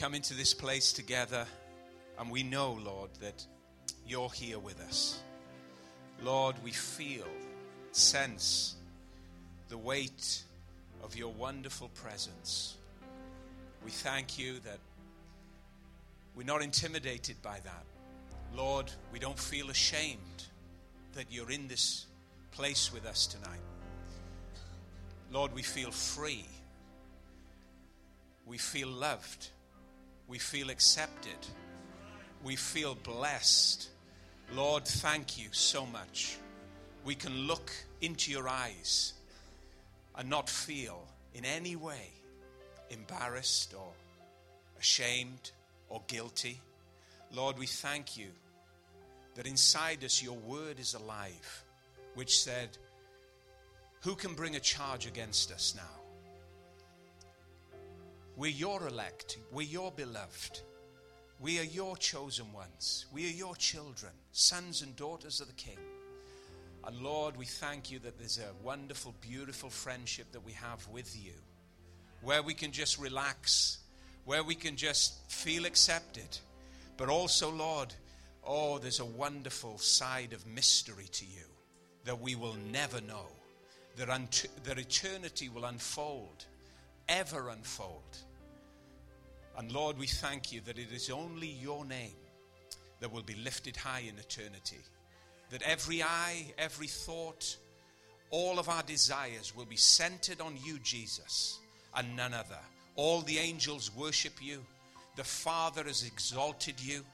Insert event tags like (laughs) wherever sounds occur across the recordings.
come into this place together and we know, Lord, that you're here with us. Lord, we feel, sense the weight of your wonderful presence. We thank you that we're not intimidated by that. Lord, we don't feel ashamed that you're in this place with us tonight. Lord, we feel free. We feel loved. We feel accepted. We feel blessed. Lord, thank you so much. We can look into your eyes and not feel in any way embarrassed or ashamed or guilty. Lord, we thank you that inside us your word is alive, which said, Who can bring a charge against us now? We're your elect, we're your beloved, we are your chosen ones, we are your children, sons and daughters of the King. And Lord, we thank you that there's a wonderful, beautiful friendship that we have with you, where we can just relax, where we can just feel accepted. But also, Lord, oh, there's a wonderful side of mystery to you that we will never know, that, that eternity will unfold, ever unfold. And Lord, we thank you that it is only your name that will be lifted high in eternity that every eye, every thought, all of our desires will be centered on you, Jesus, and none other. All the angels worship you, the Father has exalted you.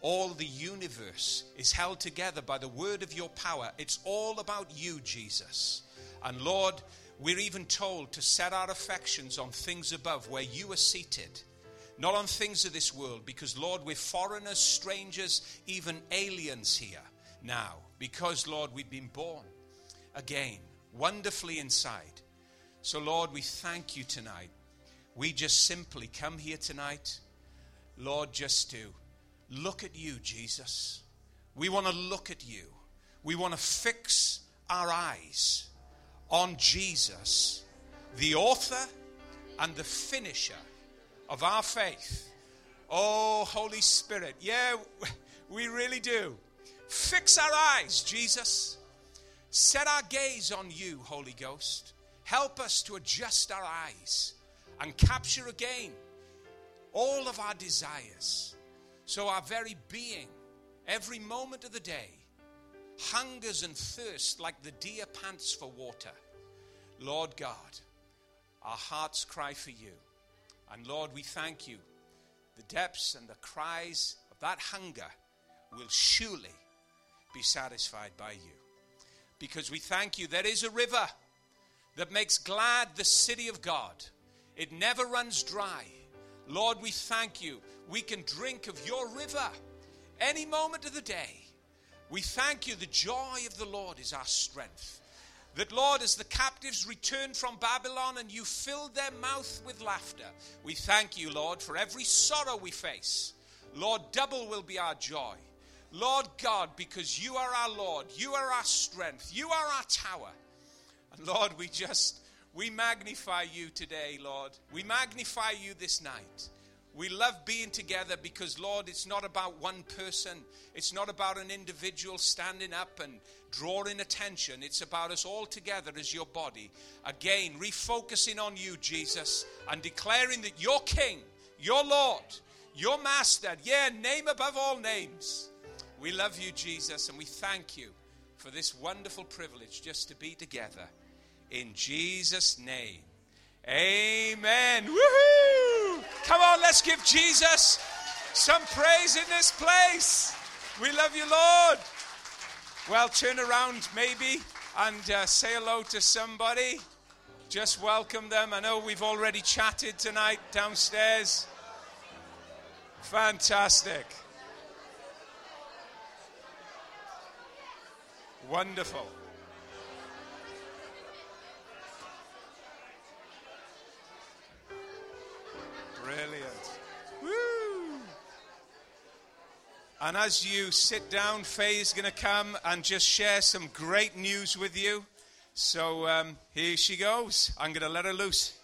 All the universe is held together by the word of your power. It's all about you, Jesus. And Lord, we're even told to set our affections on things above where you are seated, not on things of this world, because, Lord, we're foreigners, strangers, even aliens here now because, Lord, we've been born again, wonderfully inside. So, Lord, we thank you tonight. We just simply come here tonight, Lord, just to look at you, Jesus. We want to look at you. We want to fix our eyes on Jesus, the author and the finisher of our faith. Oh, Holy Spirit. Yeah, we really do. Fix our eyes, Jesus. Set our gaze on you, Holy Ghost. Help us to adjust our eyes and capture again all of our desires. So our very being, every moment of the day, hungers and thirsts like the deer pants for water. Lord God, our hearts cry for you. And Lord, we thank you. The depths and the cries of that hunger will surely be satisfied by you. Because we thank you, there is a river that makes glad the city of God. It never runs dry. Lord, we thank you. We can drink of your river any moment of the day. We thank you. The joy of the Lord is our strength. That, Lord, as the captives return from Babylon and you filled their mouth with laughter, we thank you, Lord, for every sorrow we face. Lord, double will be our joy. Lord God, because you are our Lord, you are our strength, you are our tower. And Lord, we just, we magnify you today, Lord. We magnify you this night. We love being together because, Lord, it's not about one person. It's not about an individual standing up and drawing attention. It's about us all together as your body. Again, refocusing on you, Jesus, and declaring that you're King, your Lord, your Master, yeah, name above all names. We love you, Jesus, and we thank you for this wonderful privilege just to be together. In Jesus' name. Amen. Woohoo! Come on, let's give Jesus some praise in this place. We love you, Lord. Well, turn around maybe and uh, say hello to somebody. Just welcome them. I know we've already chatted tonight downstairs. Fantastic. Wonderful. Brilliant. Woo! And as you sit down, Faye's going to come and just share some great news with you. So um, here she goes. I'm going to let her loose.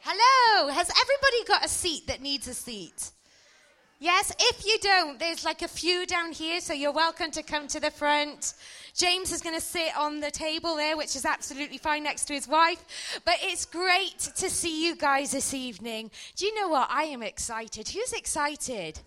Hello. Has everybody got a seat that needs a seat? Yes, if you don't, there's like a few down here, so you're welcome to come to the front. James is going to sit on the table there, which is absolutely fine next to his wife. But it's great to see you guys this evening. Do you know what? I am excited. Who's excited?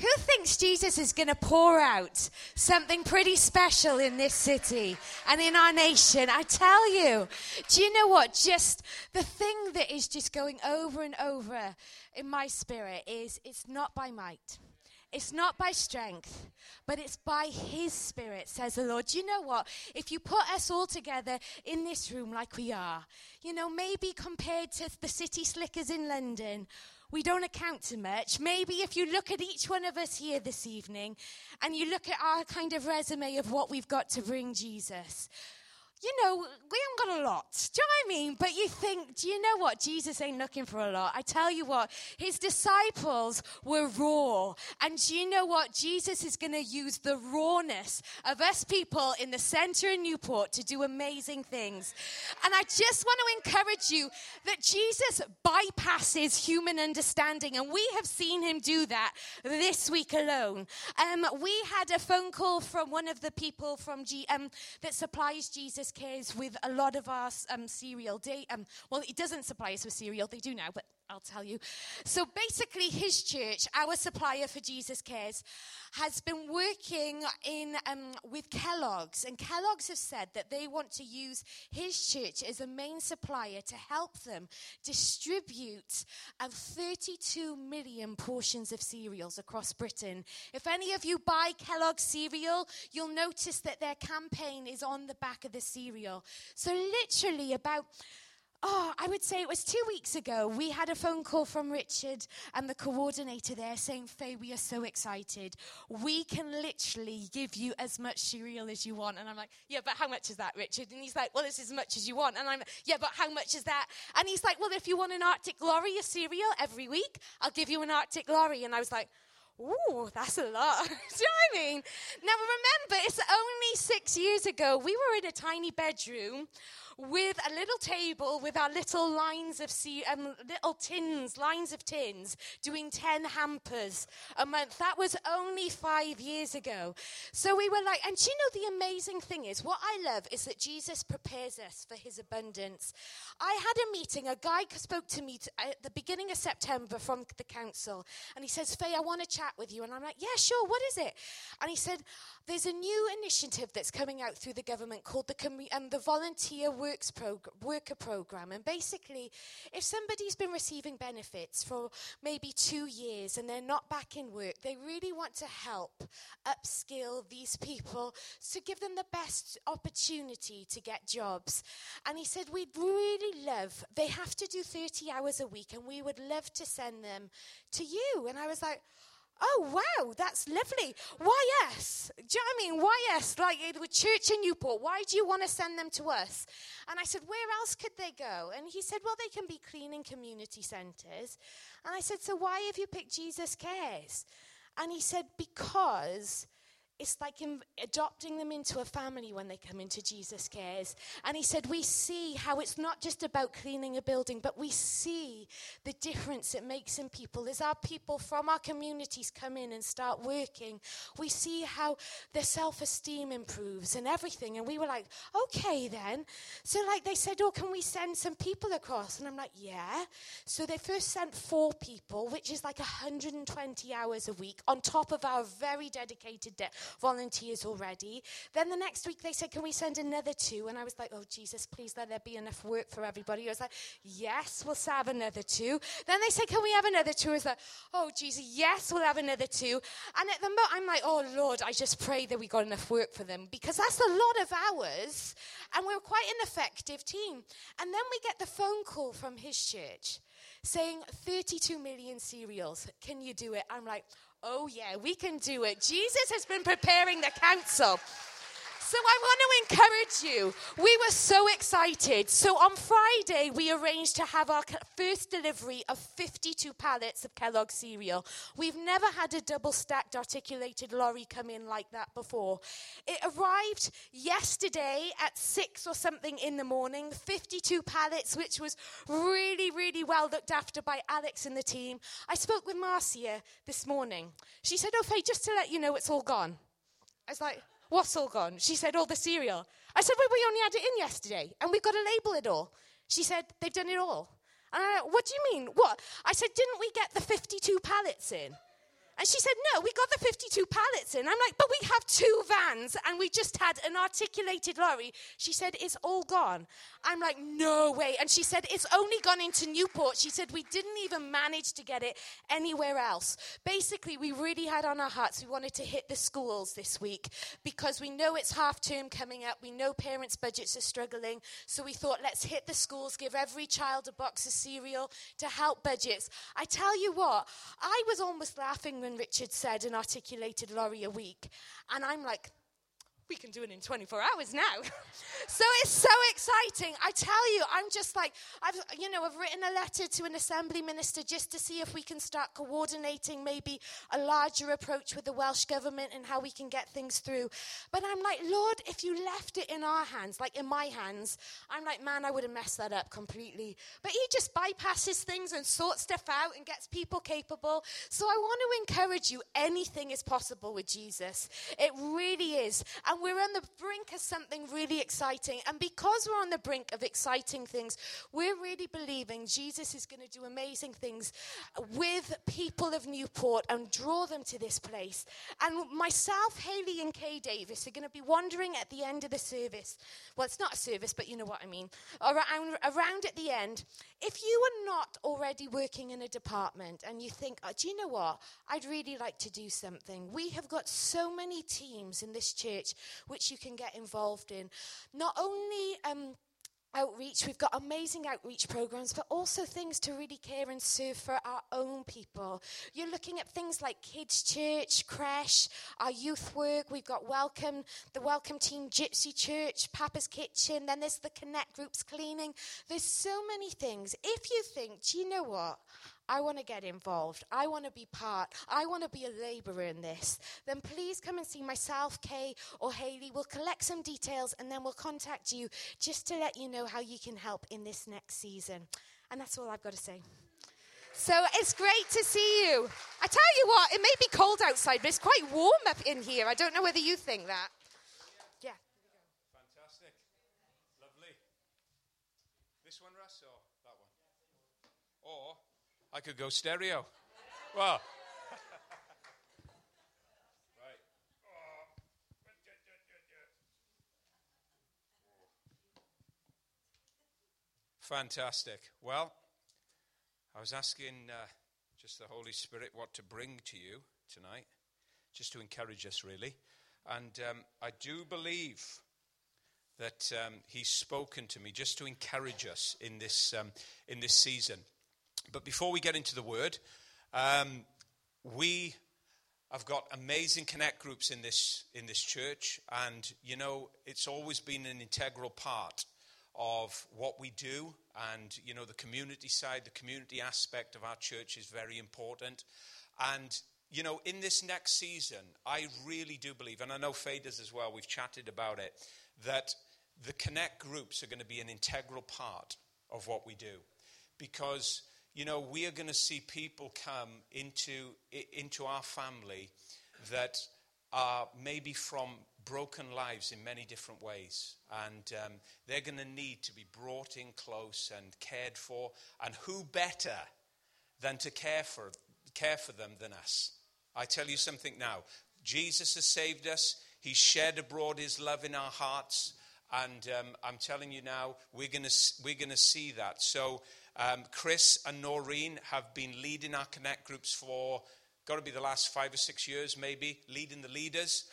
Who thinks Jesus is going to pour out something pretty special in this city and in our nation? I tell you, do you know what? Just the thing that is just going over and over in my spirit is it's not by might. It's not by strength, but it's by His Spirit, says the Lord. You know what? If you put us all together in this room like we are, you know, maybe compared to the city slickers in London, we don't account to much. Maybe if you look at each one of us here this evening and you look at our kind of resume of what we've got to bring Jesus, you know, we haven't got a lot. Do you know what I mean? But you think, do you know what? Jesus ain't looking for a lot. I tell you what, his disciples were raw. And do you know what? Jesus is going to use the rawness of us people in the center of Newport to do amazing things. And I just want to encourage you that Jesus bypasses human understanding. And we have seen him do that this week alone. Um, we had a phone call from one of the people from G- um, that supplies Jesus cares with a lot of our um, cereal. Day, um, well, it doesn't supply us with cereal. They do now, but I'll tell you. So basically, FareShare, our supplier for Jesus Cares, has been working in um, with Kellogg's, and Kellogg's have said that they want to use FareShare as a main supplier to help them distribute um, 32 million portions of cereals across Britain. If any of you buy Kellogg's cereal, you'll notice that their campaign is on the back of the cereal. So literally about Oh, I would say it was two weeks ago. We had a phone call from Richard and the coordinator there saying, Faye, we are so excited. We can literally give you as much cereal as you want. And I'm like, yeah, but how much is that, Richard? And he's like, well, it's as much as you want. And I'm like, yeah, but how much is that? And he's like, well, if you want an artic lorry cereal every week, I'll give you an artic lorry. And I was like, Ooh, that's a lot. (laughs) Do you know what I mean? Now remember, it's only six years ago. We were in a tiny bedroom with a little table with our little lines of sea, um, little tins, lines of tins, doing 10 hampers a month. That was only five years ago. So we were like, and you know, the amazing thing is, what I love is that Jesus prepares us for his abundance. I had a meeting, a guy spoke to me t- at the beginning of September from the council, and he says, Faye, I want to chat with you. And I'm like, yeah, sure, what is it? And he said, there's a new initiative that's coming out through the government called the, um, the Volunteer Works Prog- Worker Program. And basically, if somebody's been receiving benefits for maybe two years and they're not back in work, they really want to help upskill these people to give them the best opportunity to get jobs. And he said, We'd really love, they have to do 30 hours a week, and we would love to send them to you. And I was like, Oh, wow, that's lovely. Why yes? Do you know what I mean? Why yes? Like with church in Newport, why do you want to send them to us? And I said, where else could they go? And he said, well, they can be cleaning community centres. And I said, so why have you picked Jesus Cares? And he said, because it's like in, adopting them into a family when they come into Jesus Cares. And he said, We see how it's not just about cleaning a building, but we see the difference it makes in people. As our people from our communities come in and start working, we see how their self esteem improves and everything. And we were like, Okay, then. So, like, they said, Oh, can we send some people across? And I'm like, Yeah. So they first sent four people, which is like 120 hours a week on top of our very dedicated de- volunteers already. Then the next week they said, Can we send another two? And I was like, Oh, Jesus, please let there be enough work for everybody. I was like, Yes, we'll have another two. Then they said, Can we have another two? I was like, Oh, Jesus, yes, we'll have another two. And at the moment, I'm like, Oh, Lord, I just pray that we got enough work for them because that's a lot of hours. And we're quite an effective team. And then we get the phone call from FareShare saying 32 million cereals. Can you do it? I'm like, oh yeah, we can do it. Jesus has been preparing the council. So I want to encourage you. We were so excited. So on Friday, we arranged to have our first delivery of 52 pallets of Kellogg cereal. We've never had a double stacked articulated lorry come in like that before. It arrived yesterday at 6 or something in the morning, 52 pallets, which was really, really well looked after by Alex and the team. I spoke with Marcia this morning. She said, Oh, Faye, just to let you know, it's all gone. I was like, What's all gone? She said, All the cereal. I said, Well, we only had it in yesterday, and we've got to label it all. She said, They've done it all. And I What do you mean? What? I said, Didn't we get the 52 pallets in? And she said, No, we got the 52 pallets in. I'm like, But we have two vans and we just had an articulated lorry. She said, It's all gone. I'm like, No way. And she said, It's only gone into Newport. She said, We didn't even manage to get it anywhere else. Basically, we really had on our hearts, we wanted to hit the schools this week because we know it's half term coming up. We know parents' budgets are struggling. So we thought, Let's hit the schools, give every child a box of cereal to help budgets. I tell you what, I was almost laughing when Richard said and articulated lorry a week. And I'm like, we can do it in 24 hours now. (laughs) so it's so exciting. I tell you, I'm just like, I've, you know, I've written a letter to an assembly minister just to see if we can start coordinating maybe a larger approach with the Welsh government and how we can get things through. But I'm like, Lord, if you left it in our hands, like in my hands, I'm like, man, I would have messed that up completely. But he just bypasses things and sorts stuff out and gets people capable. So I want to encourage you, anything is possible with Jesus. It really is. And we're on the brink of something really exciting. And because we're on the brink of exciting things, we're really believing Jesus is going to do amazing things with people of Newport and draw them to this place. And myself, Haley, and Kay Davis are going to be wandering at the end of the service. Well, it's not a service, but you know what I mean. Around, around at the end. If you are not already working in a department and you think, oh, do you know what? I'd really like to do something. We have got so many teams in this church which you can get involved in. Not only um, outreach, we've got amazing outreach programs, but also things to really care and serve for our own people. You're looking at things like kids' church, creche, our youth work. We've got welcome, the welcome team, Gypsy Church, Papa's Kitchen. Then there's the connect groups, cleaning. There's so many things. If you think, do you know what? I want to get involved. I want to be part. I want to be a laborer in this. Then please come and see myself, Kay, or Haley. We'll collect some details and then we'll contact you just to let you know how you can help in this next season. And that's all I've got to say. So it's great to see you. I tell you what, it may be cold outside, but it's quite warm up in here. I don't know whether you think that. Yeah. Fantastic. Lovely. This one, Russ, or that one? Or I could go stereo. Well. Fantastic. Well, I was asking uh, just the Holy Spirit what to bring to you tonight, just to encourage us, really. And um, I do believe that um, He's spoken to me just to encourage us in this, um, in this season. But before we get into the word, um, we have got amazing connect groups in this in this church, and you know it's always been an integral part of what we do. And you know the community side, the community aspect of our church is very important. And you know, in this next season, I really do believe, and I know Faders as well. We've chatted about it that the connect groups are going to be an integral part of what we do because you know, we are going to see people come into, into our family that are maybe from broken lives in many different ways. And um, they're going to need to be brought in close and cared for. And who better than to care for, care for them than us? I tell you something now Jesus has saved us, He's shed abroad His love in our hearts. And um, I'm telling you now, we're going we're to see that. So um, Chris and Noreen have been leading our Connect groups for, got to be the last five or six years maybe, leading the leaders.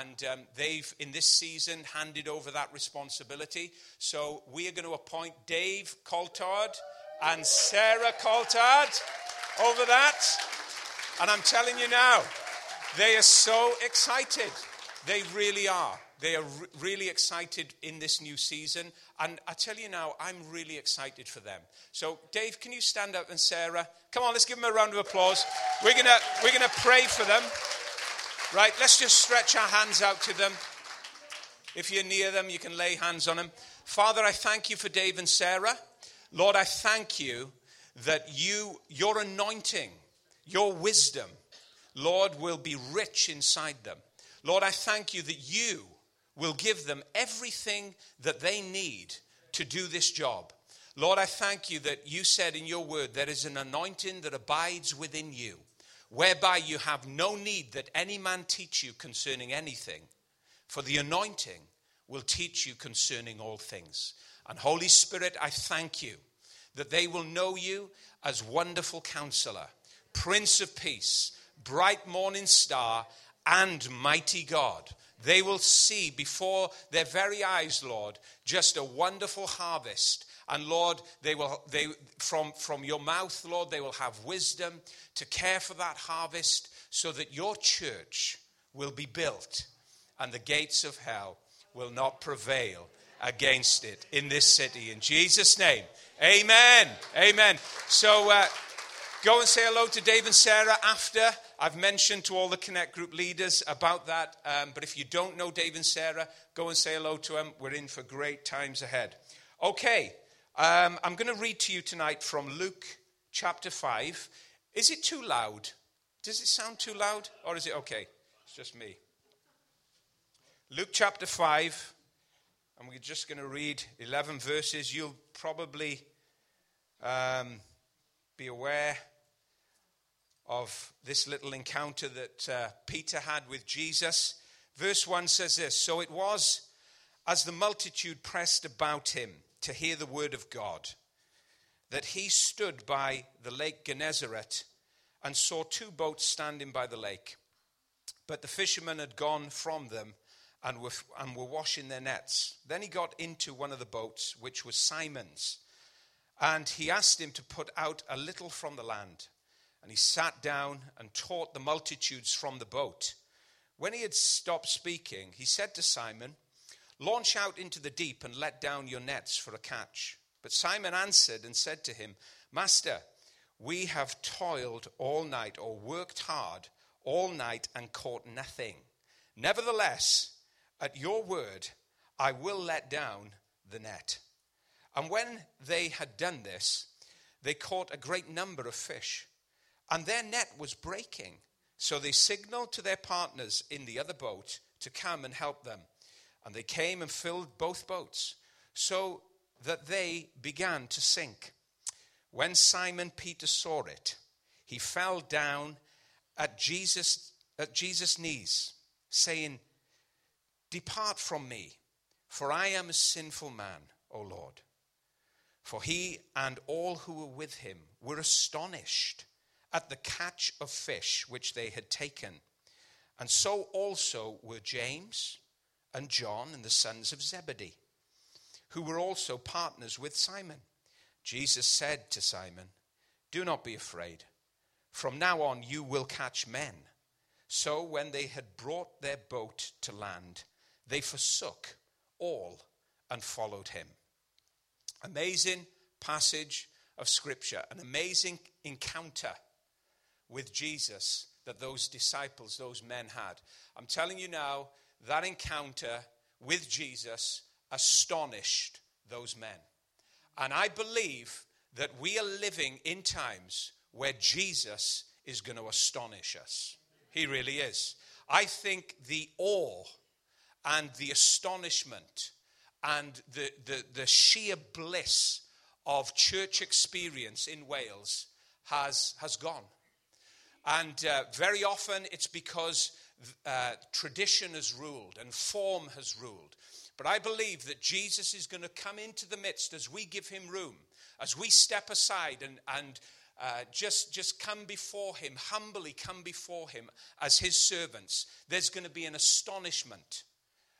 And um, they've, in this season, handed over that responsibility. So we are going to appoint Dave Coltard and Sarah Coltard over that. And I'm telling you now, they are so excited. They really are. They are re- really excited in this new season. And I tell you now, I'm really excited for them. So, Dave, can you stand up and Sarah? Come on, let's give them a round of applause. We're going we're to pray for them. Right, let's just stretch our hands out to them. If you're near them, you can lay hands on them. Father, I thank you for Dave and Sarah. Lord, I thank you that you, your anointing, your wisdom, Lord, will be rich inside them. Lord, I thank you that you will give them everything that they need to do this job. Lord, I thank you that you said in your word there is an anointing that abides within you, whereby you have no need that any man teach you concerning anything, for the anointing will teach you concerning all things. And Holy Spirit, I thank you that they will know you as wonderful counselor, Prince of Peace, bright morning star, and mighty God. They will see before their very eyes, Lord, just a wonderful harvest. And Lord, they will they from, from your mouth, Lord, they will have wisdom to care for that harvest so that your church will be built and the gates of hell will not prevail against it in this city. In Jesus' name, amen. Amen. So uh, go and say hello to Dave and Sarah after. I've mentioned to all the Connect Group leaders about that. Um, but if you don't know Dave and Sarah, go and say hello to them. We're in for great times ahead. Okay, um, I'm going to read to you tonight from Luke chapter 5. Is it too loud? Does it sound too loud? Or is it okay? It's just me. Luke chapter 5, and we're just going to read 11 verses. You'll probably um, be aware of this little encounter that uh, Peter had with Jesus. Verse 1 says this So it was as the multitude pressed about him to hear the word of God that he stood by the lake Gennesaret and saw two boats standing by the lake. But the fishermen had gone from them and were, and were washing their nets. Then he got into one of the boats, which was Simon's, and he asked him to put out a little from the land. And he sat down and taught the multitudes from the boat. When he had stopped speaking, he said to Simon, Launch out into the deep and let down your nets for a catch. But Simon answered and said to him, Master, we have toiled all night or worked hard all night and caught nothing. Nevertheless, at your word, I will let down the net. And when they had done this, they caught a great number of fish, and their net was breaking. So they signaled to their partners in the other boat to come and help them. And they came and filled both boats, so that they began to sink. When Simon Peter saw it, he fell down at Jesus at Jesus' knees, saying, Depart from me, for I am a sinful man, O Lord. For he and all who were with him were astonished at the catch of fish which they had taken. And so also were James and John and the sons of Zebedee, who were also partners with Simon. Jesus said to Simon, Do not be afraid. From now on you will catch men. So when they had brought their boat to land, they forsook all and followed him. Amazing passage of Scripture, an amazing encounter with Jesus that those disciples, those men had. I'm telling you now, that encounter with Jesus astonished those men. And I believe that we are living in times where Jesus is going to astonish us. He really is. I think the awe and the astonishment and the, the, the sheer bliss of church experience in Wales has, has gone. And uh, very often it's because uh, tradition has ruled and form has ruled. But I believe that Jesus is going to come into the midst as we give him room, as we step aside and, and uh, just, just come before him, humbly come before him as his servants. There's going to be an astonishment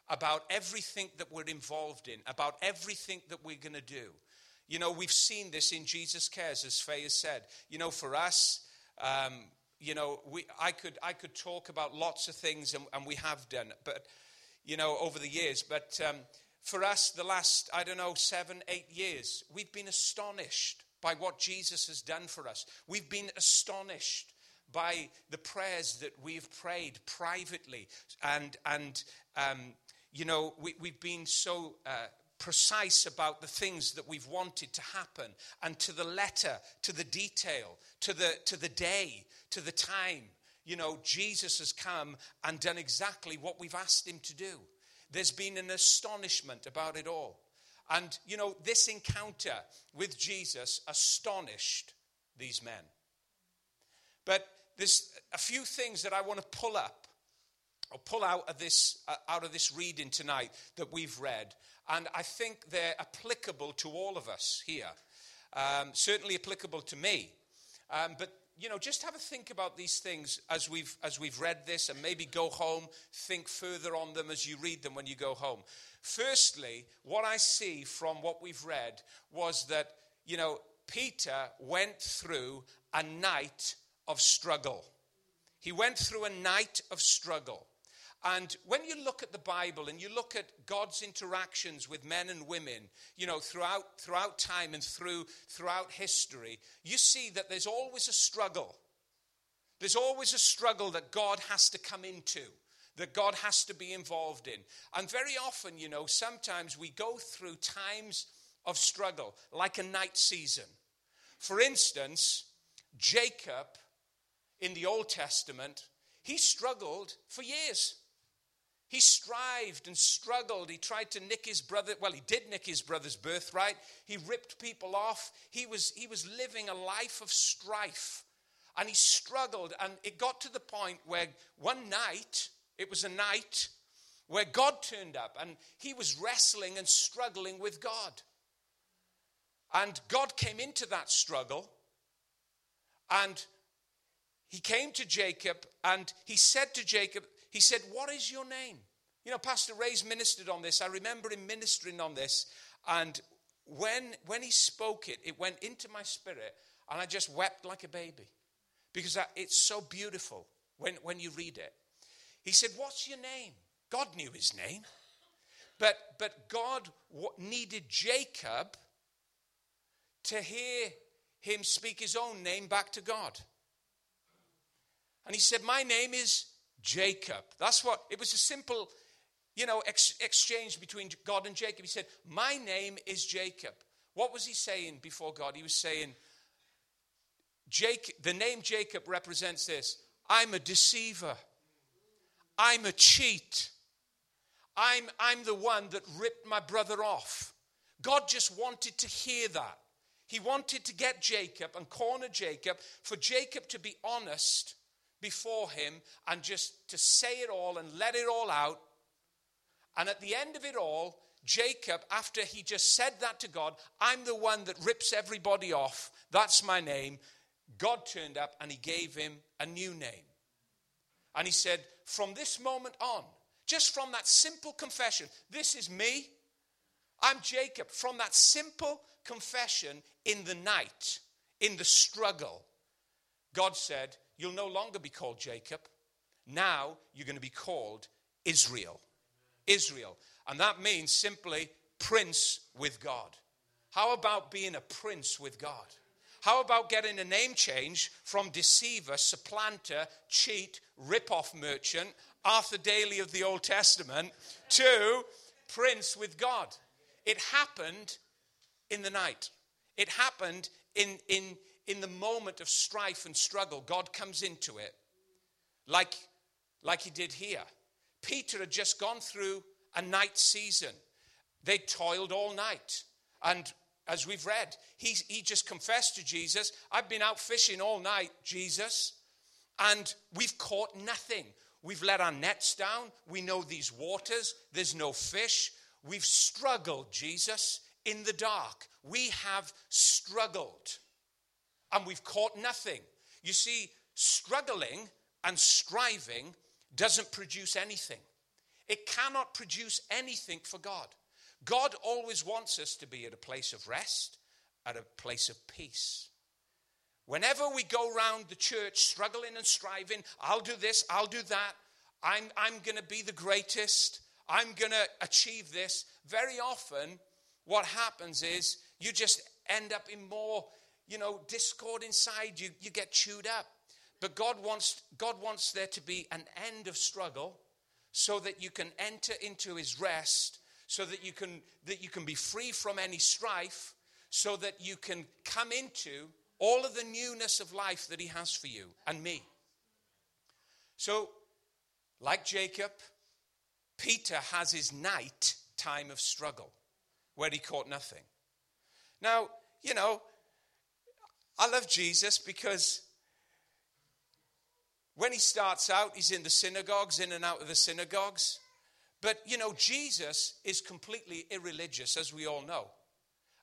about everything that we're involved in, about everything that we're going to do. You know, we've seen this in Jesus Cares, as Faye has said. You know, for us, um, you know, we, I, could, I could talk about lots of things, and, and we have done, but you know, over the years. But um, for us, the last, I don't know, seven, eight years, we've been astonished by what Jesus has done for us. We've been astonished by the prayers that we've prayed privately. And, and um, you know, we, we've been so uh, precise about the things that we've wanted to happen and to the letter, to the detail, to the, to the day, to the time. You know, Jesus has come and done exactly what we've asked him to do. There's been an astonishment about it all. And, you know, this encounter with Jesus astonished these men. But there's a few things that I want to pull up or pull out of this, uh, out of this reading tonight that we've read. And I think they're applicable to all of us here. Um, certainly applicable to me. Um, but you know, just have a think about these things as we've as we've read this, and maybe go home, think further on them as you read them when you go home. Firstly, what I see from what we've read was that you know Peter went through a night of struggle. He went through a night of struggle. And when you look at the Bible and you look at God's interactions with men and women, you know, throughout, throughout time and through, throughout history, you see that there's always a struggle. There's always a struggle that God has to come into, that God has to be involved in. And very often, you know, sometimes we go through times of struggle, like a night season. For instance, Jacob in the Old Testament, he struggled for years. He strived and struggled. He tried to nick his brother. Well, he did nick his brother's birthright. He ripped people off. He was, he was living a life of strife. And he struggled. And it got to the point where one night, it was a night where God turned up and he was wrestling and struggling with God. And God came into that struggle and he came to Jacob and he said to Jacob, he said, What is your name? You know, Pastor Ray's ministered on this. I remember him ministering on this. And when, when he spoke it, it went into my spirit, and I just wept like a baby because it's so beautiful when, when you read it. He said, What's your name? God knew his name. But, but God needed Jacob to hear him speak his own name back to God. And he said, My name is Jacob. That's what it was a simple, you know, ex- exchange between God and Jacob. He said, My name is Jacob. What was he saying before God? He was saying, Jake, the name Jacob represents this I'm a deceiver, I'm a cheat, I'm, I'm the one that ripped my brother off. God just wanted to hear that. He wanted to get Jacob and corner Jacob for Jacob to be honest before him and just to say it all and let it all out. And at the end of it all, Jacob, after he just said that to God, I'm the one that rips everybody off. That's my name. God turned up and he gave him a new name. And he said, From this moment on, just from that simple confession, this is me. I'm Jacob. From that simple confession in the night, in the struggle, God said, You'll no longer be called Jacob. Now you're going to be called Israel. Israel. And that means simply prince with God. How about being a prince with God? How about getting a name change from deceiver, supplanter, cheat, rip-off merchant, Arthur Daley of the Old Testament, to prince with God? It happened in the night. It happened in, in, in the moment of strife and struggle, God comes into it like, like he did here. Peter had just gone through a night season. They toiled all night. And as we've read, he, he just confessed to Jesus, I've been out fishing all night, Jesus, and we've caught nothing. We've let our nets down. We know these waters. There's no fish. We've struggled, Jesus, in the dark. We have struggled and we've caught nothing. You see, struggling and striving doesn't produce anything. It cannot produce anything for God. God always wants us to be at a place of rest, at a place of peace. Whenever we go around the church struggling and striving, I'll do this, I'll do that, I'm, I'm going to be the greatest, I'm going to achieve this. Very often, what happens is you just end up in more, you know, discord inside. You, you get chewed up. But God wants, God wants there to be an end of struggle so that you can enter into his rest, so that you can, that you can be free from any strife, so that you can come into all of the newness of life that he has for you and me. So, like Jacob, Peter has his night time of struggle where he caught nothing. Now, you know, I love Jesus because when he starts out, he's in the synagogues, in and out of the synagogues. But, you know, Jesus is completely irreligious, as we all know.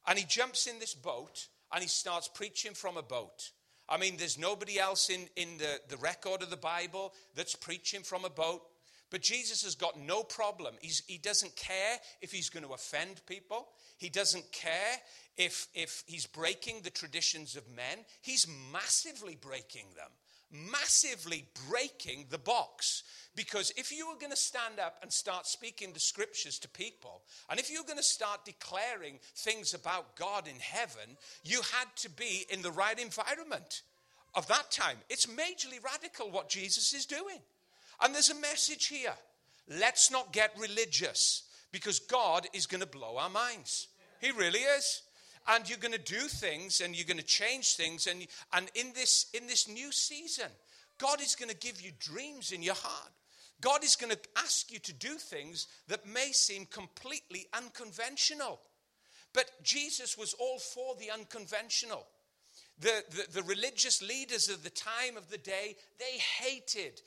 And he jumps in this boat and he starts preaching from a boat. I mean, there's nobody else in, in the, the record of the Bible that's preaching from a boat. But Jesus has got no problem. He's, he doesn't care if he's going to offend people. He doesn't care if, if he's breaking the traditions of men. He's massively breaking them massively breaking the box. Because if you were going to stand up and start speaking the scriptures to people, and if you were going to start declaring things about God in heaven, you had to be in the right environment of that time. It's majorly radical what Jesus is doing. And there's a message here. Let's not get religious because God is going to blow our minds. He really is and you're going to do things and you're going to change things and and in this in this new season god is going to give you dreams in your heart god is going to ask you to do things that may seem completely unconventional but jesus was all for the unconventional the, the, the religious leaders of the time of the day they hated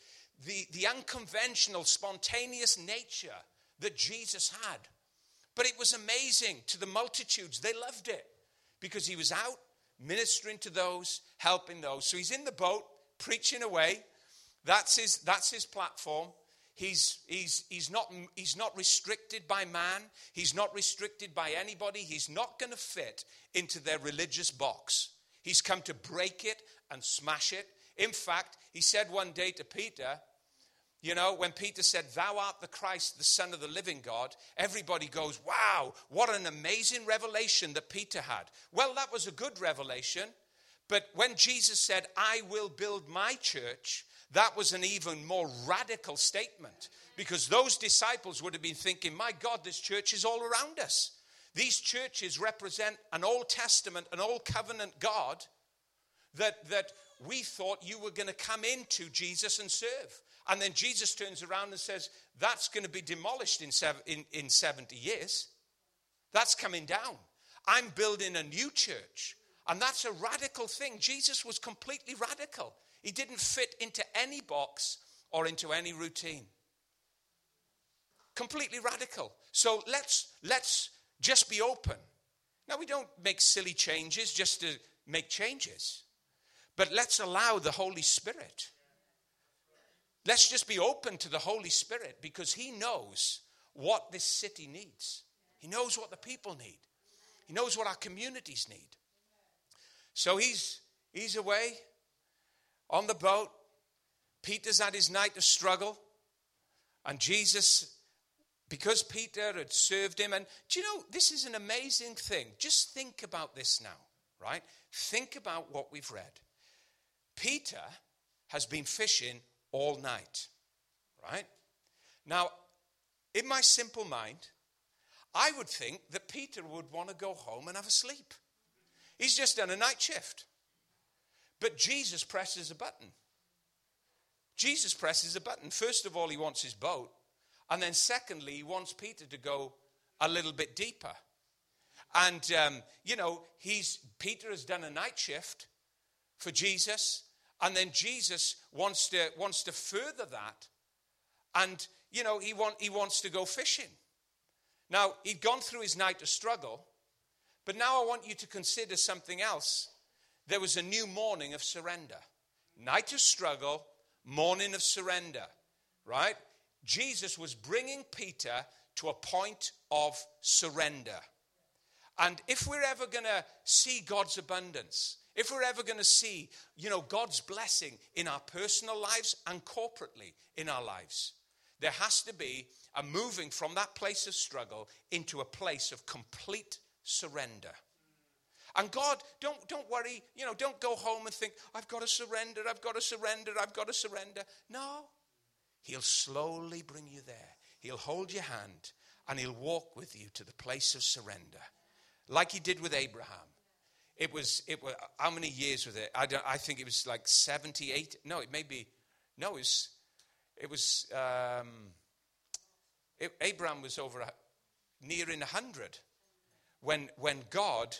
the, the unconventional spontaneous nature that jesus had but it was amazing to the multitudes. They loved it because he was out ministering to those, helping those. So he's in the boat, preaching away. That's his, that's his platform. He's, he's, he's, not, he's not restricted by man. He's not restricted by anybody. He's not going to fit into their religious box. He's come to break it and smash it. In fact, he said one day to Peter, you know, when Peter said, Thou art the Christ, the Son of the living God, everybody goes, Wow, what an amazing revelation that Peter had. Well, that was a good revelation. But when Jesus said, I will build my church, that was an even more radical statement because those disciples would have been thinking, My God, this church is all around us. These churches represent an Old Testament, an Old Covenant God that, that we thought you were going to come into Jesus and serve. And then Jesus turns around and says, That's going to be demolished in, seven, in, in 70 years. That's coming down. I'm building a new church. And that's a radical thing. Jesus was completely radical. He didn't fit into any box or into any routine. Completely radical. So let's let's just be open. Now we don't make silly changes just to make changes. But let's allow the Holy Spirit Let's just be open to the Holy Spirit because He knows what this city needs. He knows what the people need. He knows what our communities need. So he's he's away on the boat. Peter's at his night of struggle. And Jesus, because Peter had served him, and do you know, this is an amazing thing. Just think about this now, right? Think about what we've read. Peter has been fishing all night. Right? Now, in my simple mind, I would think that Peter would want to go home and have a sleep. He's just done a night shift. But Jesus presses a button. Jesus presses a button. First of all, he wants his boat. And then, secondly, he wants Peter to go a little bit deeper. And, um, you know, he's, Peter has done a night shift for Jesus. And then Jesus wants to, wants to further that. And, you know, he, want, he wants to go fishing. Now, he'd gone through his night of struggle, but now I want you to consider something else. There was a new morning of surrender. Night of struggle, morning of surrender, right? Jesus was bringing Peter to a point of surrender. And if we're ever going to see God's abundance, if we're ever going to see, you know, God's blessing in our personal lives and corporately in our lives, There has to be a moving from that place of struggle into a place of complete surrender. And God, don't, don't worry, you know, don't go home and think, I've got to surrender, I've got to surrender, I've got to surrender. No. He'll slowly bring you there. He'll hold your hand and he'll walk with you to the place of surrender, like he did with Abraham. It was, it was how many years was it? I, don't, I think it was like 78. No, it may be, no, it was, it was um, it, Abraham was over a, nearing 100 when, when God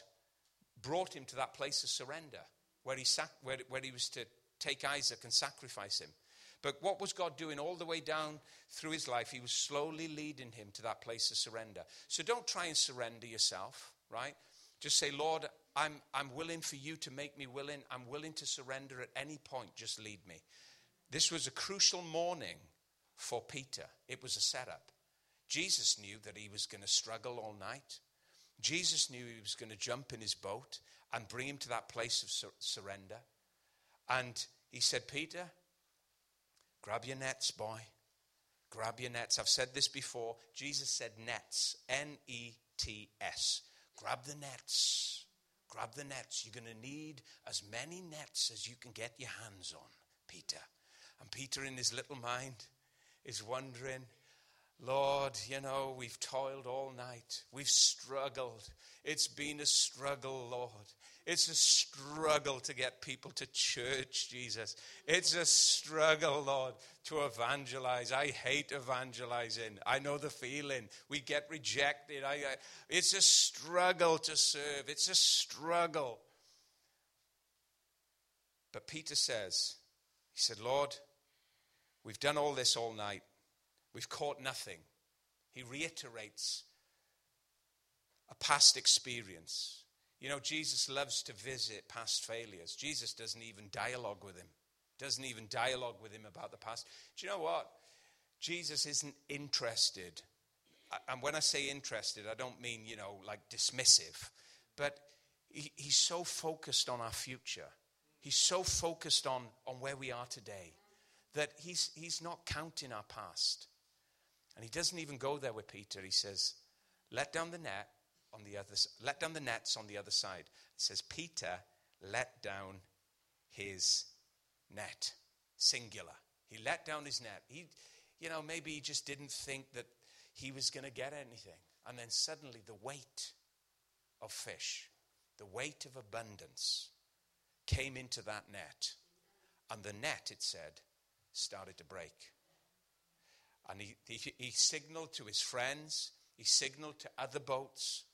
brought him to that place of surrender where he, sac- where, where he was to take Isaac and sacrifice him. But what was God doing all the way down through his life? He was slowly leading him to that place of surrender. So don't try and surrender yourself, right? Just say, Lord, I'm, I'm willing for you to make me willing. I'm willing to surrender at any point. Just lead me. This was a crucial morning for Peter. It was a setup. Jesus knew that he was going to struggle all night. Jesus knew he was going to jump in his boat and bring him to that place of sur- surrender. And he said, Peter, grab your nets, boy. Grab your nets. I've said this before. Jesus said nets, N E T S. Grab the nets. Grab the nets. You're going to need as many nets as you can get your hands on, Peter. And Peter, in his little mind, is wondering, Lord, you know, we've toiled all night. We've struggled. It's been a struggle, Lord. It's a struggle to get people to church, Jesus. It's a struggle, Lord, to evangelize. I hate evangelizing. I know the feeling. We get rejected. I, I, it's a struggle to serve. It's a struggle. But Peter says, he said, Lord, we've done all this all night. We've caught nothing. He reiterates a past experience. You know, Jesus loves to visit past failures. Jesus doesn't even dialogue with him, doesn't even dialogue with him about the past. Do you know what? Jesus isn't interested. And when I say interested, I don't mean, you know, like dismissive, but he, he's so focused on our future. He's so focused on, on where we are today that he's, he's not counting our past. And he doesn't even go there with Peter. He says, let down the net on the other let down the nets on the other side. It says Peter let down his net. Singular. He let down his net. He you know, maybe he just didn't think that he was going to get anything. And then suddenly the weight of fish, the weight of abundance came into that net. And the net, it said, started to break. And he, he, he signaled to his friends, he signaled to other boats,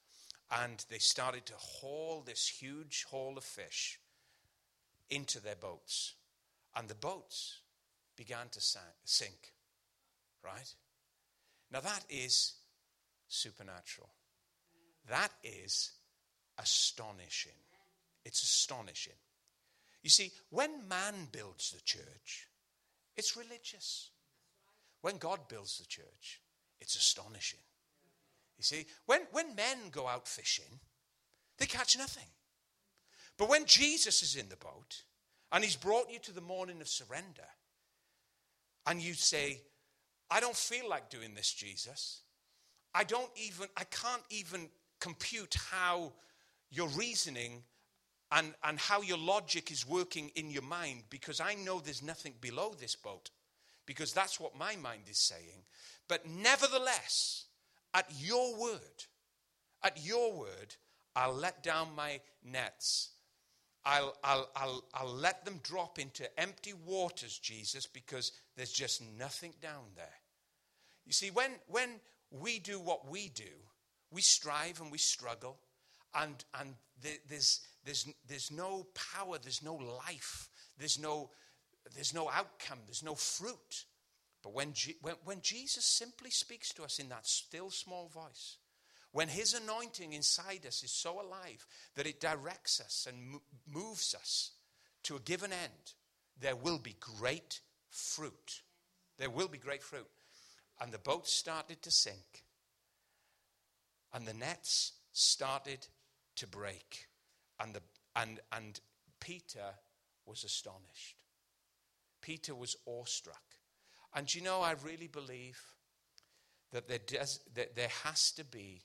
and they started to haul this huge haul of fish into their boats. And the boats began to sink. Right? Now, that is supernatural. That is astonishing. It's astonishing. You see, when man builds the church, it's religious. When God builds the church, it's astonishing. You see, when, when men go out fishing, they catch nothing. But when Jesus is in the boat and he's brought you to the morning of surrender, and you say, I don't feel like doing this, Jesus. I don't even, I can't even compute how your reasoning and, and how your logic is working in your mind because I know there's nothing below this boat because that's what my mind is saying. But nevertheless, at your word, at your word, I'll let down my nets. I'll, I'll, I'll, I'll let them drop into empty waters, Jesus, because there's just nothing down there. You see, when, when we do what we do, we strive and we struggle, and, and there's, there's, there's no power, there's no life, there's no, there's no outcome, there's no fruit. But when, G- when, when Jesus simply speaks to us in that still small voice, when his anointing inside us is so alive that it directs us and mo- moves us to a given end, there will be great fruit. There will be great fruit. And the boat started to sink, and the nets started to break, and, the, and, and Peter was astonished. Peter was awestruck. And you know, I really believe that there, does, that there has to be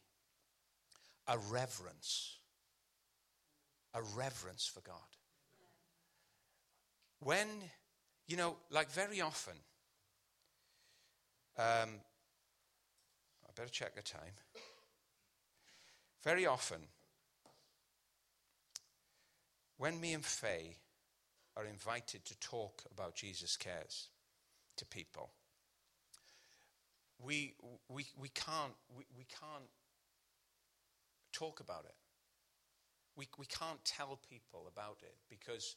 a reverence, a reverence for God. When, you know, like very often, um, I better check the time. Very often, when me and Faye are invited to talk about Jesus Cares to people, we, we, we, can't, we, we can't talk about it. We, we can't tell people about it because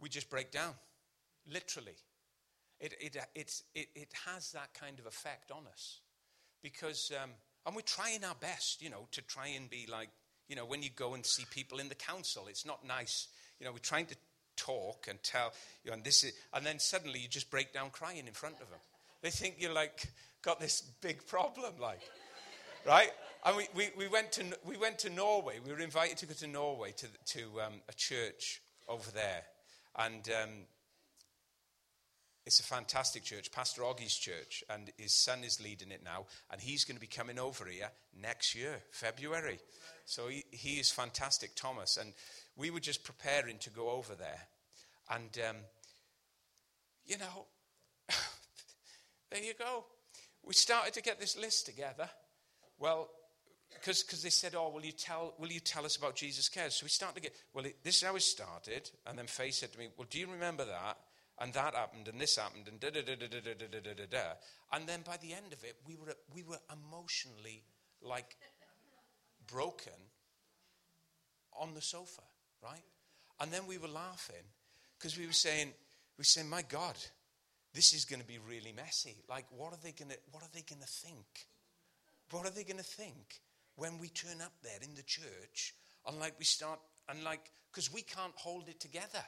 we just break down, literally. It, it, it, it, it has that kind of effect on us because, um, and we're trying our best, you know, to try and be like, you know, when you go and see people in the council, it's not nice. You know, we're trying to talk and tell, you and this is, and then suddenly you just break down crying in front of them. They think you're like, got this big problem, like, right? And we, we, we, went to, we went to Norway. We were invited to go to Norway to, to um, a church over there. And um, it's a fantastic church, Pastor Oggy's church, and his son is leading it now. And he's going to be coming over here next year, February. So he, he is fantastic, Thomas. And we were just preparing to go over there. And, um, you know, (laughs) there you go. We started to get this list together. Well, because they said, "Oh, will you tell? Will you tell us about Jesus cares?" So we started to get. Well, it, this is how it started, and then Faye said to me, "Well, do you remember that?" And that happened, and this happened, and da da da da da da da da da da. And then by the end of it, we were we were emotionally like broken on the sofa, right? And then we were laughing because we were saying, we were saying, "My God, this is going to be really messy. Like, what are they going to, what are they going to think? What are they going to think when we turn up there in the church and like we start, and like, because we can't hold it together.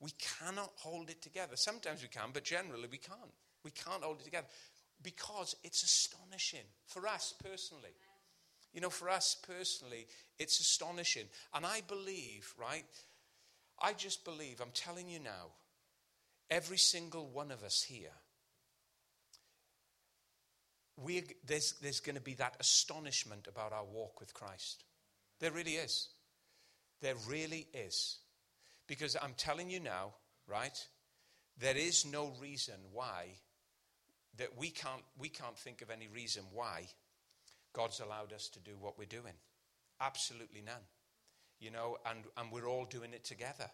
We cannot hold it together. Sometimes we can, but generally we can't. We can't hold it together because it's astonishing for us personally. You know, for us personally, it's astonishing. And I believe, right? I just believe, I'm telling you now, Every single one of us here, we there's, there's going to be that astonishment about our walk with Christ. There really is. There really is. Because I'm telling you now, right? There is no reason why that we can't we can't think of any reason why God's allowed us to do what we're doing. Absolutely none. You know, and, and we're all doing it together.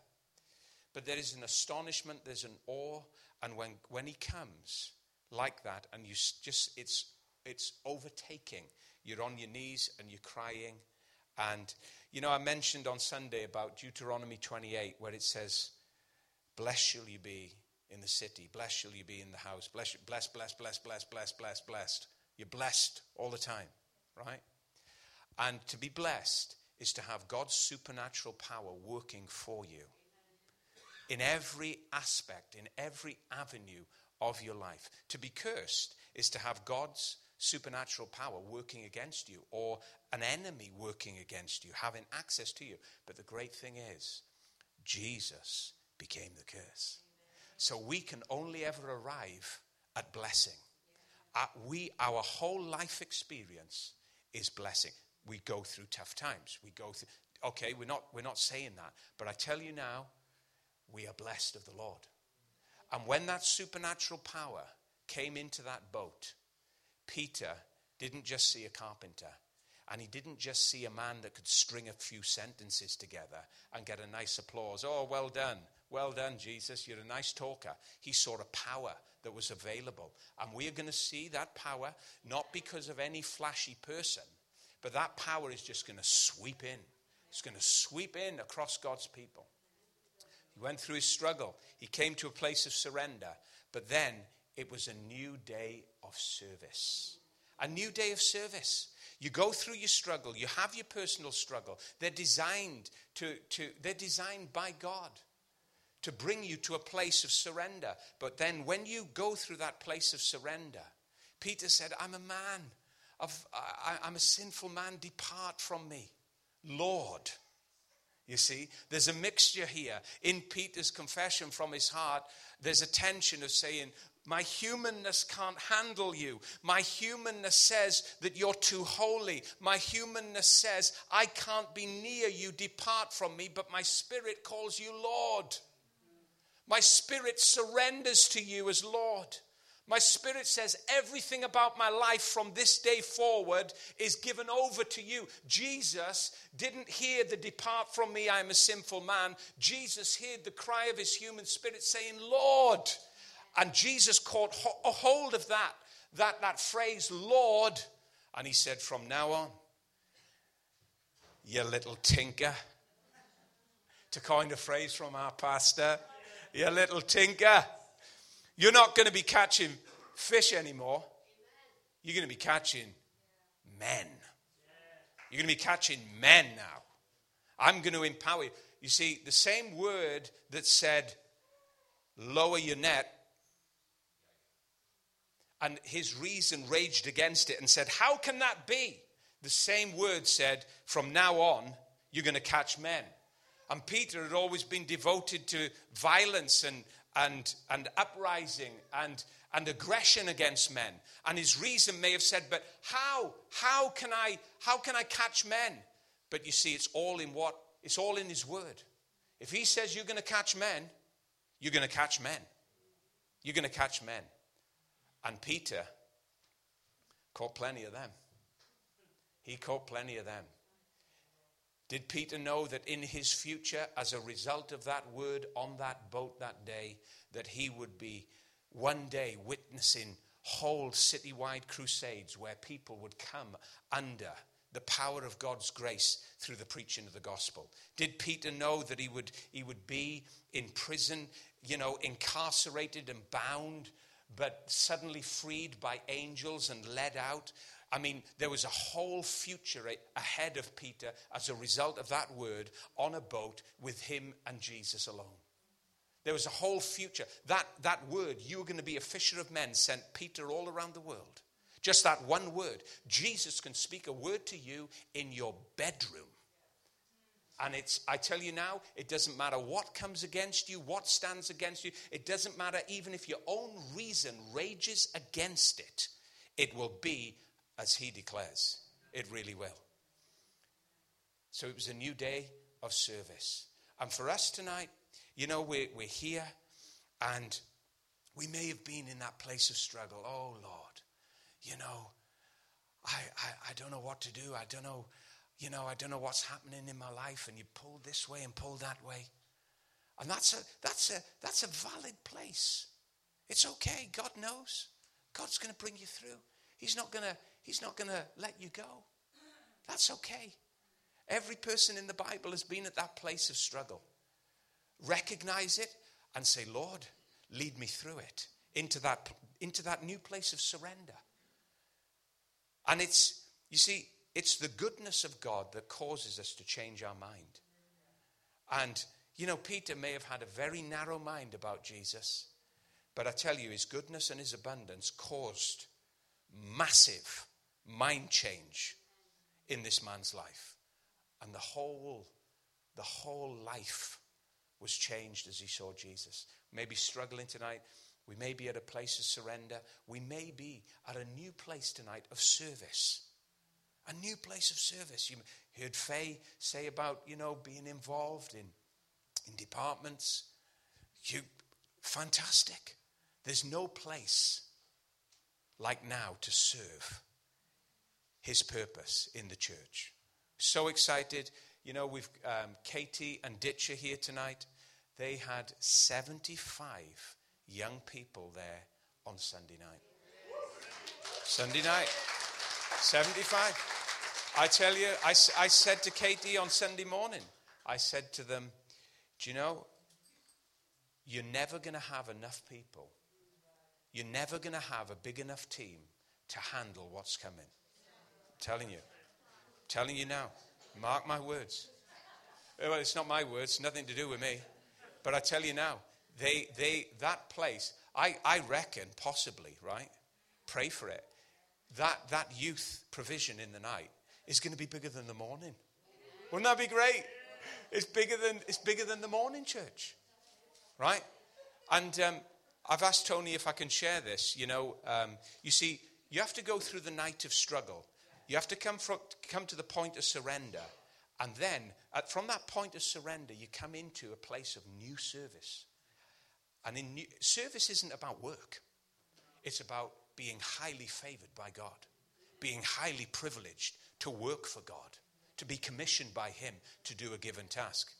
But there is an astonishment, there's an awe, and when, when he comes like that, and you just, it's, it's overtaking, you're on your knees and you're crying. And, you know, I mentioned on Sunday about Deuteronomy 28, where it says, Blessed shall you be in the city, blessed shall you be in the house, blessed, blessed, blessed, blessed, blessed, blessed, blessed, blessed. You're blessed all the time, right? And to be blessed is to have God's supernatural power working for you in every aspect, in every avenue of your life. To be cursed is to have God's supernatural power working against you or an enemy working against you, having access to you. But the great thing is, Jesus became the curse. So we can only ever arrive at blessing. Uh, we, our whole life experience is blessing. We go through tough times. We go through. Okay, we're not we're not saying that, but I tell you now, we are blessed of the Lord. And when that supernatural power came into that boat, Peter didn't just see a carpenter, and he didn't just see a man that could string a few sentences together and get a nice applause. Oh, well done. Well done, Jesus. You're a nice talker. He saw a power that was available. And we are going to see that power not because of any flashy person, but that power is just going to sweep in. It's going to sweep in across God's people. He went through his struggle. He came to a place of surrender. But then it was a new day of service. A new day of service. You go through your struggle, you have your personal struggle. They're designed to, to they're designed by God to bring you to a place of surrender. But then when you go through that place of surrender, Peter said, I'm a man of I, I'm a sinful man, depart from me. Lord. You see, there's a mixture here. In Peter's confession from his heart, there's a tension of saying, My humanness can't handle you. My humanness says that you're too holy. My humanness says, I can't be near you. Depart from me. But my spirit calls you Lord. My spirit surrenders to you as Lord. My spirit says everything about my life from this day forward is given over to you. Jesus didn't hear the depart from me, I am a sinful man. Jesus heard the cry of his human spirit saying, Lord. And Jesus caught a hold of that, that, that phrase, Lord. And he said, From now on, you little tinker. To coin a phrase from our pastor, you little tinker. You're not going to be catching fish anymore. You're going to be catching men. You're going to be catching men now. I'm going to empower you. You see, the same word that said, lower your net, and his reason raged against it and said, How can that be? The same word said, From now on, you're going to catch men. And Peter had always been devoted to violence and, and, and uprising and, and aggression against men. And his reason may have said, but how? How can I, how can I catch men? But you see, it's all in what? It's all in his word. If he says you're going to catch men, you're going to catch men. You're going to catch men. And Peter caught plenty of them. He caught plenty of them. Did Peter know that in his future, as a result of that word on that boat that day, that he would be one day witnessing whole citywide crusades where people would come under the power of God's grace through the preaching of the gospel? Did Peter know that he would, he would be in prison, you know, incarcerated and bound, but suddenly freed by angels and led out? I mean, there was a whole future ahead of Peter as a result of that word on a boat with him and Jesus alone. There was a whole future. That, that word, you were going to be a fisher of men, sent Peter all around the world. Just that one word. Jesus can speak a word to you in your bedroom. And it's, I tell you now, it doesn't matter what comes against you, what stands against you. It doesn't matter even if your own reason rages against it. It will be as he declares. It really will. So it was a new day of service. And for us tonight, you know, we're, we're here and we may have been in that place of struggle. Oh, Lord, you know, I, I, I don't know what to do. I don't know, you know, I don't know what's happening in my life. And you pull this way and pull that way. And that's a, that's a, that's a valid place. It's okay. God knows. God's going to bring you through. He's not going to He's not going to let you go. That's okay. Every person in the Bible has been at that place of struggle. Recognize it and say, Lord, lead me through it into that, into that new place of surrender. And it's, you see, it's the goodness of God that causes us to change our mind. And, you know, Peter may have had a very narrow mind about Jesus, but I tell you, his goodness and his abundance caused massive mind change in this man's life. And the whole, the whole life was changed as he saw Jesus. Maybe struggling tonight. We may be at a place of surrender. We may be at a new place tonight of service. A new place of service. You heard Faye say about, you know, being involved in, in departments. You fantastic. There's no place like now to serve his purpose in the church. So excited. You know, we've um, Katie and Ditcher here tonight. They had 75 young people there on Sunday night. Sunday night. 75. I tell you, I, I said to Katie on Sunday morning, I said to them, Do you know, you're never going to have enough people. You're never going to have a big enough team to handle what's coming telling you. telling you now. Mark my words. Well, it's not my words, nothing to do with me. But I tell you now, they, they, that place, I, I reckon, possibly, right? Pray for it. That, that youth provision in the night is going to be bigger than the morning. Wouldn't that be great? it's bigger than it's bigger than the morning church, right? And um, I've asked Tony if I can share this. You know, um, you see, you have to go through the night of struggle. You have to come from, come to the point of surrender, and then at, from that point of surrender, you come into a place of new service. And in new, service isn't about work; it's about being highly favored by God, being highly privileged to work for God to be commissioned by him to do a given task.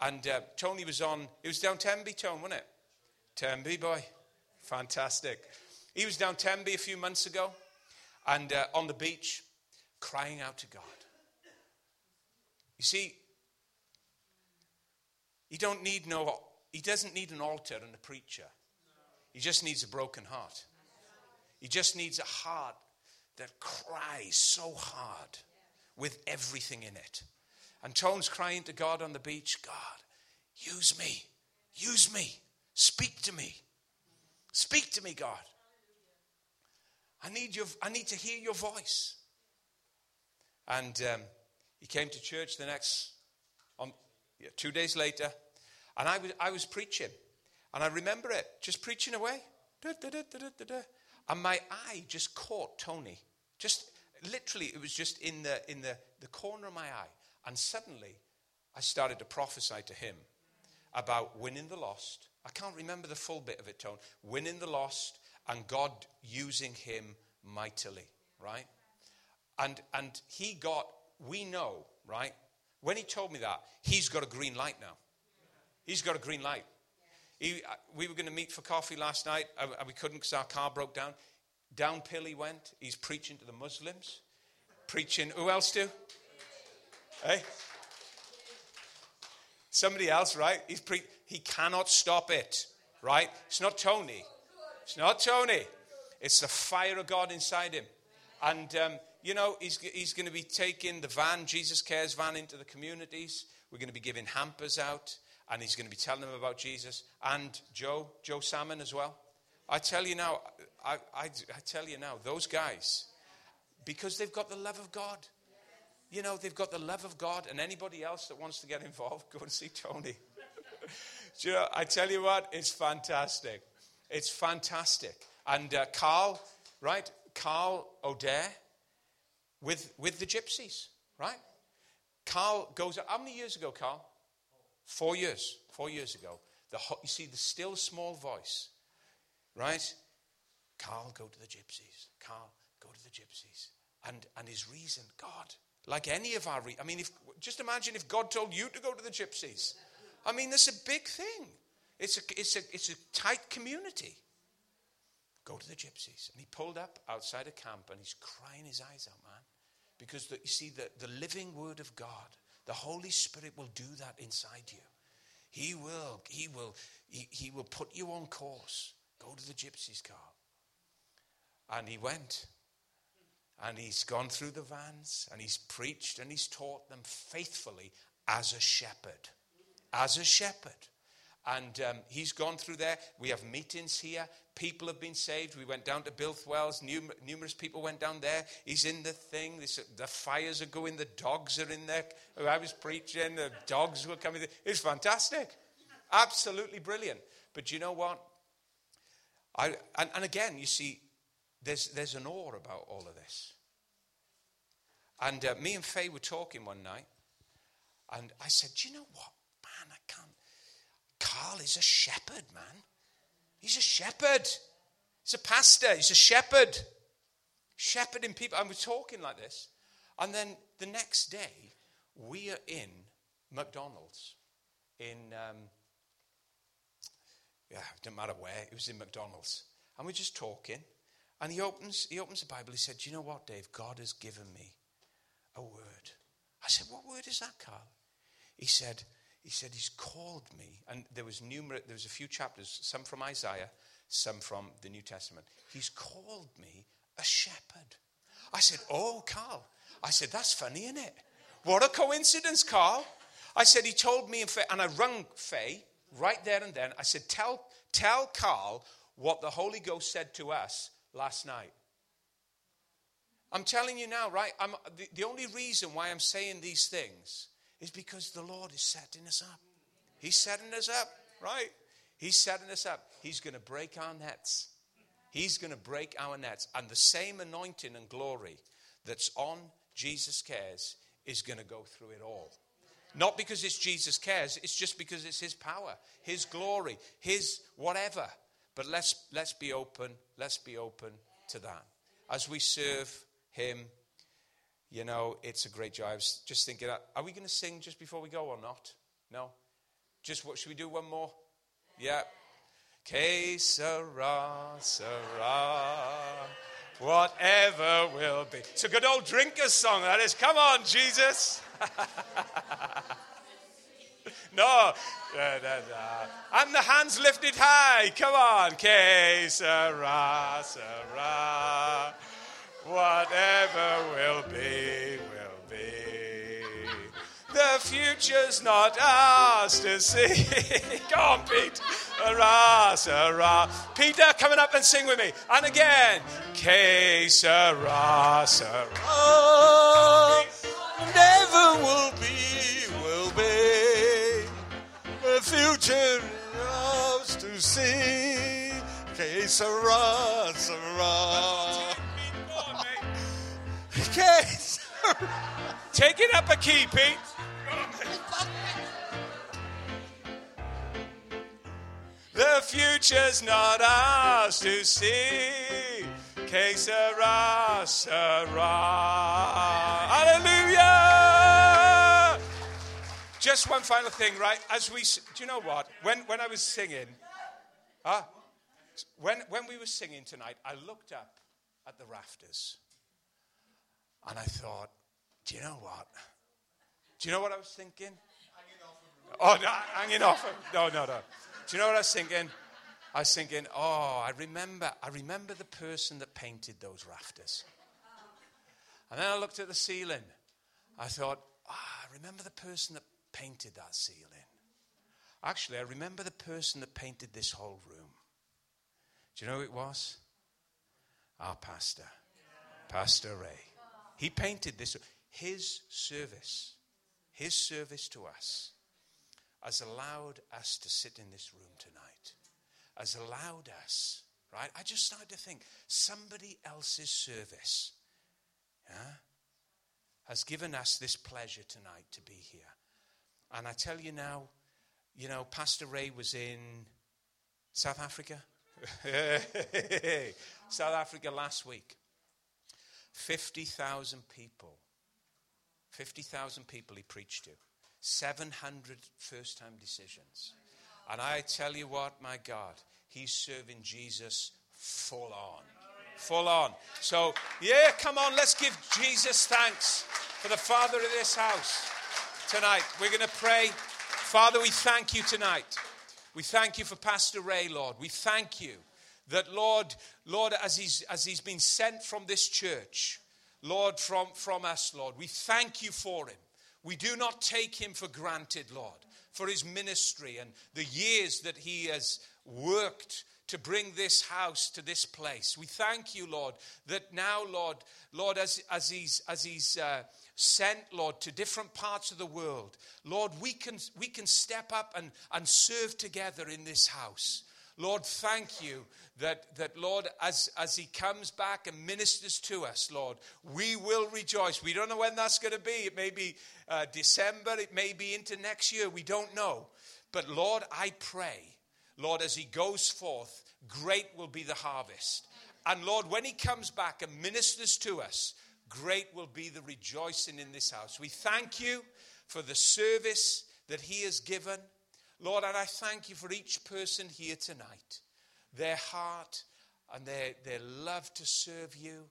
And uh, Tony was on, it was down Tenby, Tone, wasn't it? Tenby, boy. Fantastic. He was down Tenby a few months ago and uh, on the beach crying out to God. You see, he don't need no he doesn't need an altar and a preacher. He just needs a broken heart. He just needs a heart that cries so hard with everything in it. And Tone's crying to God on the beach God, use me, use me, speak to me, speak to me, God. I need, your, I need to hear your voice. And um, he came to church the next, on, yeah, two days later, and I was, I was preaching. And I remember it, just preaching away. Da, da, da, and my eye just caught Tony. Just literally, it was just in the, in the, the corner of my eye. And suddenly, I started to prophesy to him about winning the lost. I can't remember the full bit of it, Tone. Winning the lost and God using him mightily, right? And, and he got, we know, right? When he told me that, he's got a green light now. He's got a green light. He, uh, we were going to meet for coffee last night. Uh, we couldn't because our car broke down. Downhill he went. He's preaching to the Muslims. Preaching, who else do? Hey? Somebody else, right? He's pre- he cannot stop it, right? It's not Tony. It's not Tony. It's the fire of God inside him. And, um, you know, he's, he's going to be taking the van, Jesus Cares van, into the communities. We're going to be giving hampers out. And he's going to be telling them about Jesus. And Joe, Joe Salmon as well. I tell you now, I, I, I tell you now, those guys, because they've got the love of God. You know, they've got the love of God, and anybody else that wants to get involved, (laughs) go and see Tony. (laughs) you know, I tell you what, it's fantastic. It's fantastic. And uh, Carl, right? Carl O'Dare with, with the gypsies, right? Carl goes, how many years ago, Carl? Four years. Four years ago. The, you see, the still small voice Right? Carl, go to the gypsies. Carl, go to the gypsies. And, and his reason, God, like any of our, re- I mean, if, just imagine if God told you to go to the gypsies. I mean, that's a big thing. It's a, it's a, it's a tight community. Go to the gypsies. And he pulled up outside a camp and he's crying his eyes out, man. Because the, you see, the, the living word of God, the Holy Spirit will do that inside you. He will, he will, he, he will put you on course. Go to the gypsies' car. And he went. And he's gone through the vans and he's preached and he's taught them faithfully as a shepherd. As a shepherd. And um, he's gone through there. We have meetings here. People have been saved. We went down to Builth Wells. Num- numerous people went down there. He's in the thing. This, the fires are going. The dogs are in there. I was preaching. The dogs were coming. It's fantastic. Absolutely brilliant. But you know what? I, and, and again, you see, there's, there's an awe about all of this. And uh, me and Faye were talking one night, and I said, Do you know what? Man, I can't. Carl is a shepherd, man. He's a shepherd. He's a pastor. He's a shepherd. Shepherding people. And we're talking like this. And then the next day, we are in McDonald's in um, yeah, it didn't matter where. It was in McDonald's. And we're just talking. And he opens, he opens the Bible. He said, Do you know what, Dave? God has given me a word. I said, What word is that, Carl? He said, he said he's called me. And there was numerous there was a few chapters some from isaiah some from the new testament. He's called me a shepherd. I said oh carl. I said that's funny isn't it? What a coincidence carl. I said he told me and i rung faye right there and then, I said, Tell, tell Carl what the Holy Ghost said to us last night. I'm telling you now, right? I'm, the, the only reason why I'm saying these things is because the Lord is setting us up. He's setting us up, right? He's setting us up. He's going to break our nets. He's going to break our nets. And the same anointing and glory that's on Jesus Cares is going to go through it all. Not because it's Jesus Cares, it's just because it's His power, His glory, His whatever. But let's, let's be open. Let's be open to that. As we serve Him, you know, it's a great joy. I was just thinking, uh, are we going to sing just before we go or not? No? Just what? Should we do one more? Yeah. Que sera, sera, whatever will be. It's a good old drinker's song, that is. Come on, Jesus. (laughs) no. Da, da, da. And the hands lifted high. Come on. Que sera, sera, whatever will be, will be. the future's not ours to see. (laughs) Go on, Pete. Hurrah, hurrah. Peter, coming up and sing with me. And again. Que sera, sera. Never will be, will be. The future is ours to see. Que sera, sera. Sera. (laughs) Take it up a key, Pete. The future's not ours to see. Que sera, sera. Hallelujah! Just one final thing, right? As we, do you know what? When, when I was singing, huh? when, when we were singing tonight, I looked up at the rafters and I thought, do you know what? Do you know what I was thinking? Oh, no, hanging off. Of. No, no, no. Do you know what I was thinking? I was thinking, oh, I remember, I remember the person that painted those rafters. And then I looked at the ceiling. I thought, ah, I remember the person that painted that ceiling. Actually, I remember the person that painted this whole room. Do you know who it was? Our pastor, Pastor Ray. He painted this. His service, his service to us has allowed us to sit in this room tonight, has allowed us, right? I just started to think somebody else's service yeah, has given us this pleasure tonight to be here. And I tell you now, you know, Pastor Ray was in South Africa. (laughs) South Africa last week. 50,000 people. 50,000 people he preached to. 700 first time decisions. And I tell you what, my God, he's serving Jesus full on. Full on. So, yeah, come on, let's give Jesus thanks for the Father of this house tonight. We're going to pray. Father, we thank you tonight. We thank you for Pastor Ray, Lord. We thank you that, Lord, Lord, as he's, as he's been sent from this church, Lord, from, from us, Lord, we thank you for him. We do not take him for granted, Lord, for his ministry and the years that he has worked to bring this house to this place. We thank you, Lord, that now, Lord, Lord, as, as he's, as he's uh, sent, Lord, to different parts of the world, Lord, we can, we can step up and, and serve together in this house. Lord, thank you that, that Lord, as, as He comes back and ministers to us, Lord, we will rejoice. We don't know when that's going to be. It may be uh, December, it may be into next year. We don't know. But Lord, I pray, Lord, as He goes forth, great will be the harvest. And Lord, when He comes back and ministers to us, great will be the rejoicing in this house. We thank you for the service that He has given. Lord, and I thank you for each person here tonight, their heart and their, their love to serve you,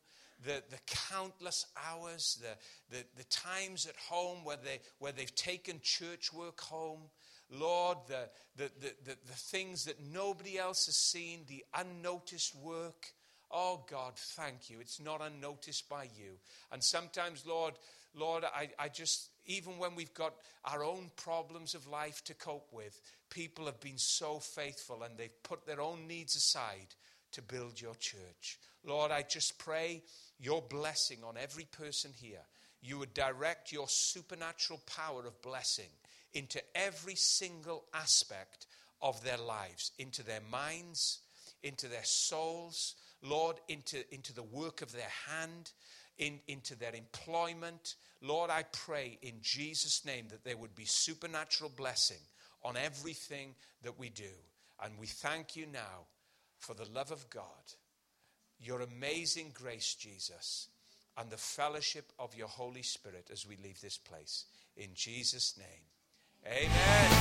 the, the countless hours, the, the, the times at home where, they, where they've taken church work home. Lord, the, the, the, the, things that nobody else has seen, the unnoticed work. Oh God, thank you. It's not unnoticed by you. And sometimes, Lord, Lord, I, I just, even when we've got our own problems of life to cope with, people have been so faithful and they've put their own needs aside to build your church. Lord, I just pray your blessing on every person here. you would direct your supernatural power of blessing into every single aspect of their lives, into their minds, into their souls, Lord, into, into the work of their hand, in, into their employment. Lord, I pray in Jesus' name that there would be supernatural blessing on everything that we do. And we thank you now for the love of God, your amazing grace, Jesus, and the fellowship of your Holy Spirit as we leave this place. In Jesus' name, amen.